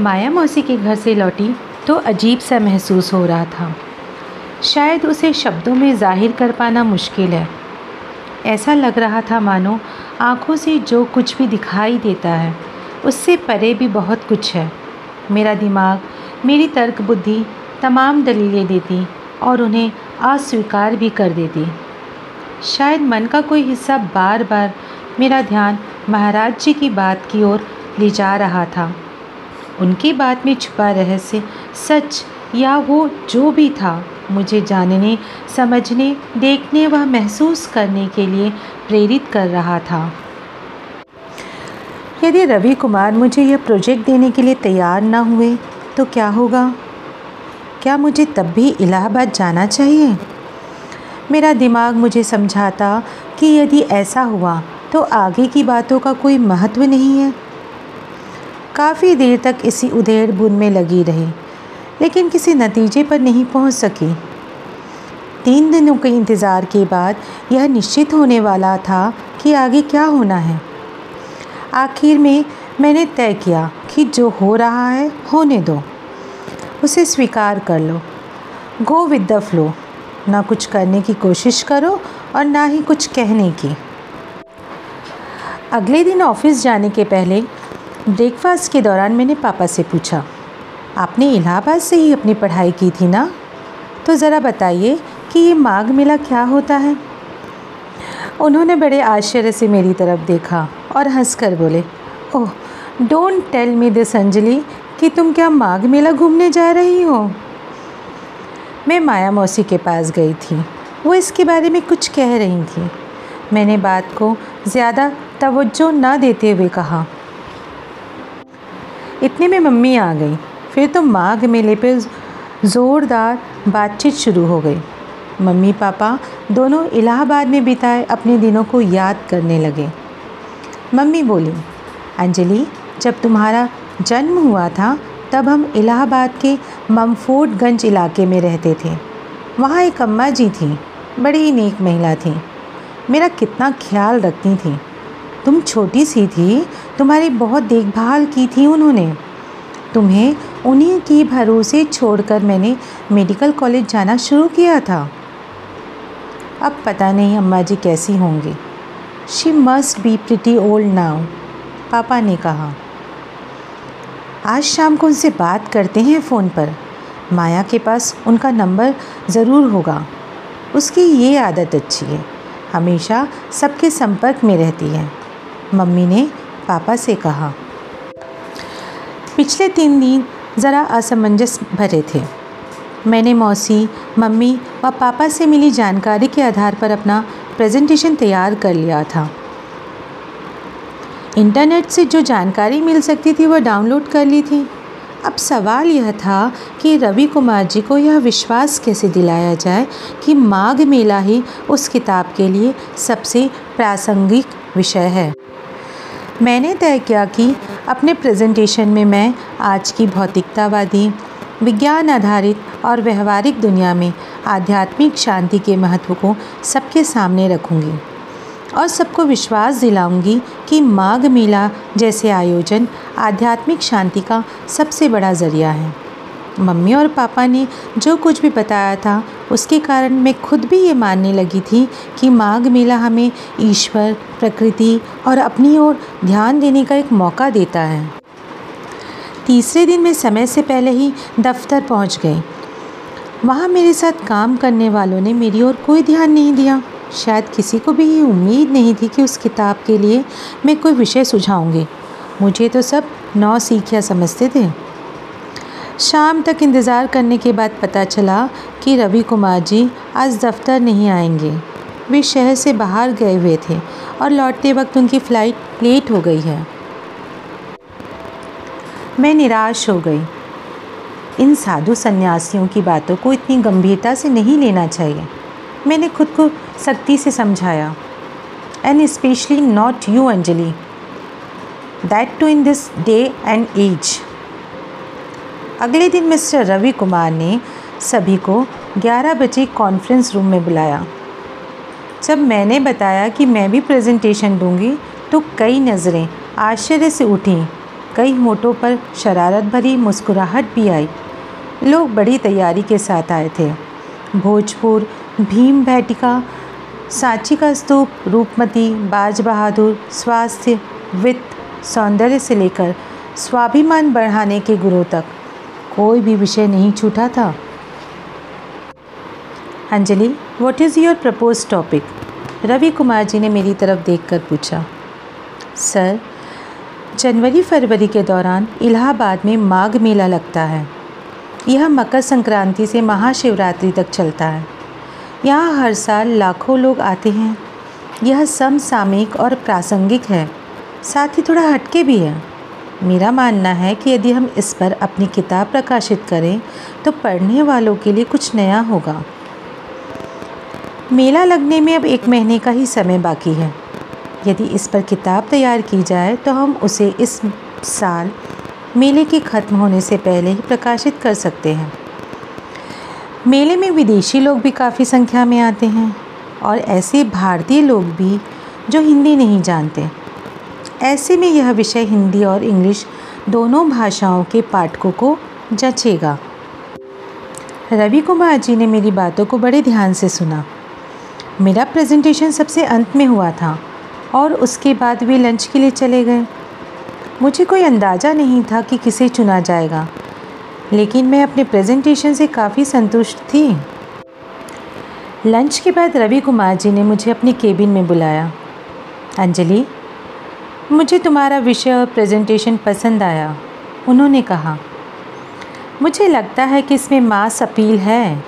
माया मौसी के घर से लौटी तो अजीब सा महसूस हो रहा था। शायद उसे शब्दों में ज़ाहिर कर पाना मुश्किल है। ऐसा लग रहा था, मानो आँखों से जो कुछ भी दिखाई देता है, उससे परे भी बहुत कुछ है। मेरा दिमाग, मेरी तर्क बुद्धि तमाम दलीलें देती और उन्हें अस्वीकार भी कर देती। शायद मन का कोई हिस्सा बार बार मेरा ध्यान महाराज जी की बात की ओर ले जा रहा था। उनकी बात में छुपा रहस्य सच या वो जो भी था, मुझे जानने, समझने, देखने व महसूस करने के लिए प्रेरित कर रहा था। यदि रवि कुमार मुझे यह प्रोजेक्ट देने के लिए तैयार ना हुए तो क्या होगा? क्या मुझे तब भी इलाहाबाद जाना चाहिए? मेरा दिमाग मुझे समझाता कि यदि ऐसा हुआ तो आगे की बातों का कोई महत्व नहीं है। काफ़ी देर तक इसी उधेड़ बुन में लगी रही, लेकिन किसी नतीजे पर नहीं पहुँच सकी। तीन दिनों के इंतज़ार के बाद यह निश्चित होने वाला था कि आगे क्या होना है। आखिर में मैंने तय किया कि जो हो रहा है, होने दो। उसे स्वीकार कर लो। Go with the flow. ना कुछ करने की कोशिश करो और ना ही कुछ कहने की। अगले दिन ऑफ़िस जाने के पहले ब्रेकफास्ट के दौरान मैंने पापा से पूछा, आपने इलाहाबाद से ही अपनी पढ़ाई की थी ना? तो ज़रा बताइए कि ये माघ मेला क्या होता है? उन्होंने बड़े आश्चर्य से मेरी तरफ़ देखा और हंसकर बोले, ओह, don't tell me this Anjali कि तुम क्या माघ मेला घूमने जा रही हो? मैं माया मौसी के पास गई थी। वो इसके बारे में कुछ कह रही थी। मैंने बात को ज़्यादा तवज्जो न देते हुए कहा, इतने में मम्मी आ गई। फिर तो माघ मेले पर ज़ोरदार बातचीत शुरू हो गई। मम्मी पापा दोनों इलाहाबाद में बिताए अपने दिनों को याद करने लगे। मम्मी बोली, अंजलि, जब तुम्हारा जन्म हुआ था, तब हम इलाहाबाद के ममफोर्डगंज इलाके में रहते थे। वहाँ एक अम्मा जी थी, बड़ी ही नेक महिला थी। मेरा कितना ख्याल रखती थी। तुम छोटी सी थी, तुम्हारी बहुत देखभाल की थी उन्होंने। तुम्हें उन्हीं की भरोसे छोड़कर मैंने मेडिकल कॉलेज जाना शुरू किया था। अब पता नहीं अम्मा जी कैसी होंगी। She must be pretty old now पापा ने कहा। आज शाम को उनसे बात करते हैं फ़ोन पर। माया के पास उनका नंबर ज़रूर होगा। उसकी ये आदत अच्छी है। हमेशा सबके संपर्क में रहती है। मम्मी ने पापा से कहा। पिछले तीन दिन ज़रा असमंजस भरे थे। मैंने मौसी, मम्मी व पापा से मिली जानकारी के आधार पर अपना प्रेजेंटेशन तैयार कर लिया था। इंटरनेट से जो जानकारी मिल सकती थी वह डाउनलोड कर ली थी। अब सवाल यह था कि रवि कुमार जी को यह विश्वास कैसे दिलाया जाए कि माघ मेला ही उस किताब के लिए सबसे प्रासंगिक विषय है। मैंने तय किया कि अपने प्रेजेंटेशन में मैं आज की भौतिकतावादी, विज्ञान आधारित और व्यवहारिक दुनिया में आध्यात्मिक शांति के महत्व को सबके सामने रखूँगी और सबको विश्वास दिलाऊँगी कि माघ मेला जैसे आयोजन आध्यात्मिक शांति का सबसे बड़ा ज़रिया है। मम्मी और पापा ने जो कुछ भी बताया था, उसके कारण मैं खुद भी ये मानने लगी थी कि माघ मेला हमें ईश्वर, प्रकृति और अपनी ओर ध्यान देने का एक मौका देता है। तीसरे दिन मैं समय से पहले ही दफ्तर पहुँच गई। वहाँ मेरे साथ काम करने वालों ने मेरी ओर कोई ध्यान नहीं दिया। शायद किसी को भी ये उम्मीद नहीं थी कि उस किताब के लिए मैं कोई विषय सुझाऊँगी। मुझे तो सब नौ सीखिया समझते थे। शाम तक इंतज़ार करने के बाद पता चला कि रवि कुमार जी आज दफ्तर नहीं आएँगे। वे शहर से बाहर गए हुए थे और लौटते वक्त उनकी फ़्लाइट लेट हो गई है। मैं निराश हो गई। इन साधु सन्यासियों की बातों को इतनी गंभीरता से नहीं लेना चाहिए। मैंने खुद को सख्ती से समझाया। And specially not you Anjali. That too in this day and age अगले दिन मिस्टर रवि कुमार ने सभी को 11 बजे कॉन्फ्रेंस रूम में बुलाया। जब मैंने बताया कि मैं भी प्रेजेंटेशन दूँगी तो कई नज़रें आश्चर्य से उठीं। कई होठों पर शरारत भरी मुस्कुराहट भी आई। लोग बड़ी तैयारी के साथ आए थे। भोजपुर, भीम भैटिका सांची का स्तूप, रूपमती बाज बहादुर स्वास्थ्य, वित्त, सौंदर्य से लेकर स्वाभिमान बढ़ाने के गुरु तक कोई भी विषय नहीं छूटा था। Anjali what is your propose topic Ravi Kumar ji ने मेरी तरफ़ देखकर पूछा। सर, जनवरी फरवरी के दौरान इलाहाबाद में माघ मेला लगता है। यह मकर संक्रांति से महाशिवरात्रि तक चलता है। यहाँ हर साल लाखों लोग आते हैं। यह समसामयिक और प्रासंगिक है। साथ ही थोड़ा हटके भी है। मेरा मानना है कि यदि हम इस पर अपनी किताब प्रकाशित करें तो पढ़ने वालों के लिए कुछ नया होगा। मेला लगने में अब एक महीने का ही समय बाकी है। यदि इस पर किताब तैयार की जाए तो हम उसे इस साल मेले के ख़त्म होने से पहले ही प्रकाशित कर सकते हैं। मेले में विदेशी लोग भी काफ़ी संख्या में आते हैं, और ऐसे भारतीय लोग भी जो हिंदी नहीं जानते। ऐसे में यह विषय हिंदी और इंग्लिश दोनों भाषाओं के पाठकों को जचेगा। रवि कुमार जी ने मेरी बातों को बड़े ध्यान से सुना। मेरा प्रेजेंटेशन सबसे अंत में हुआ था और उसके बाद वे लंच के लिए चले गए। मुझे कोई अंदाज़ा नहीं था कि किसे चुना जाएगा, लेकिन मैं अपने प्रेजेंटेशन से काफ़ी संतुष्ट थी। लंच के बाद रवि कुमार जी ने मुझे अपने केबिन में बुलाया। अंजलि मुझे तुम्हारा विषय और प्रेजेंटेशन पसंद आया, उन्होंने कहा। मुझे लगता है कि इसमें मास अपील है।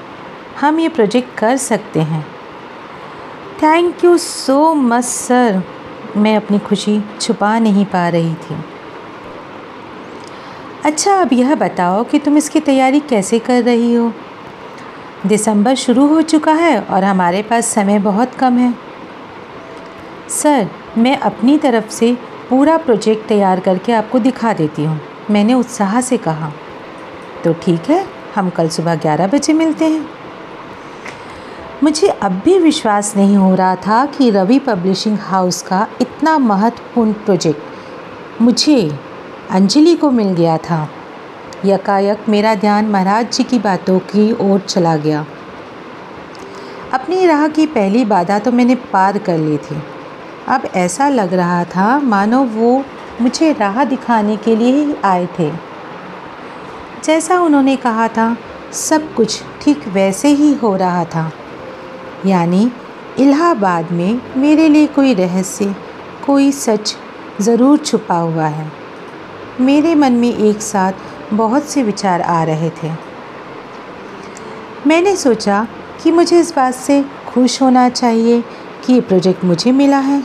हम ये प्रोजेक्ट कर सकते हैं। Thank you so much sir मैं अपनी खुशी छुपा नहीं पा रही थी। अच्छा अब यह बताओ कि तुम इसकी तैयारी कैसे कर रही हो? दिसंबर शुरू हो चुका है और हमारे पास समय बहुत कम है। सर, मैं अपनी तरफ़ से पूरा प्रोजेक्ट तैयार करके आपको दिखा देती हूँ। मैंने उत्साह से कहा। तो ठीक है, हम कल सुबह ग्यारह बजे मिलते हैं। मुझे अब भी विश्वास नहीं हो रहा था कि रवि पब्लिशिंग हाउस का इतना महत्वपूर्ण प्रोजेक्ट मुझे, अंजलि को मिल गया था। यकायक मेरा ध्यान महाराज जी की बातों की ओर चला गया। अपनी राह की पहली बाधा तो मैंने पार कर ली थी। अब ऐसा लग रहा था मानो वो मुझे राह दिखाने के लिए ही आए थे। जैसा उन्होंने कहा था, सब कुछ ठीक वैसे ही हो रहा था। यानी इलाहाबाद में मेरे लिए कोई रहस्य, कोई सच ज़रूर छुपा हुआ है। मेरे मन में एक साथ बहुत से विचार आ रहे थे। मैंने सोचा कि मुझे इस बात से खुश होना चाहिए कि ये प्रोजेक्ट मुझे मिला है।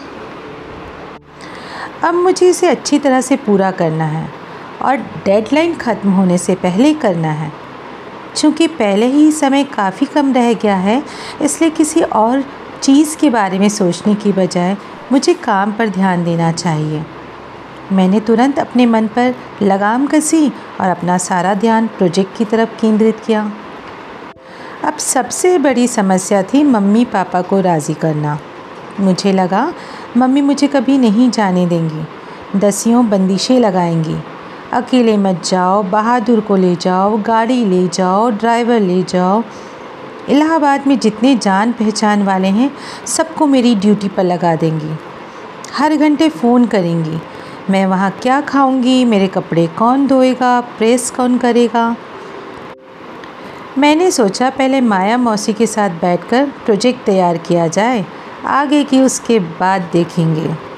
अब मुझे इसे अच्छी तरह से पूरा करना है और डेडलाइन ख़त्म होने से पहले करना है। चूँकि पहले ही समय काफ़ी कम रह गया है, इसलिए किसी और चीज़ के बारे में सोचने की बजाय मुझे काम पर ध्यान देना चाहिए। मैंने तुरंत अपने मन पर लगाम कसी और अपना सारा ध्यान प्रोजेक्ट की तरफ़ केंद्रित किया। अब सबसे बड़ी समस्या थी मम्मी पापा को राज़ी करना। मुझे लगा, मम्मी मुझे कभी नहीं जाने देंगी। दसियों बंदिशें लगाएँगी। अकेले मत जाओ, बहादुर को ले जाओ, गाड़ी ले जाओ, ड्राइवर ले जाओ। इलाहाबाद में जितने जान पहचान वाले हैं, सबको मेरी ड्यूटी पर लगा देंगी। हर घंटे फ़ोन करेंगी। मैं वहाँ क्या खाऊँगी? मेरे कपड़े कौन धोएगा? प्रेस कौन करेगा? मैंने सोचा, पहले माया मौसी के साथ बैठकर प्रोजेक्ट तैयार किया जाए। आगे की उसके बाद देखेंगे।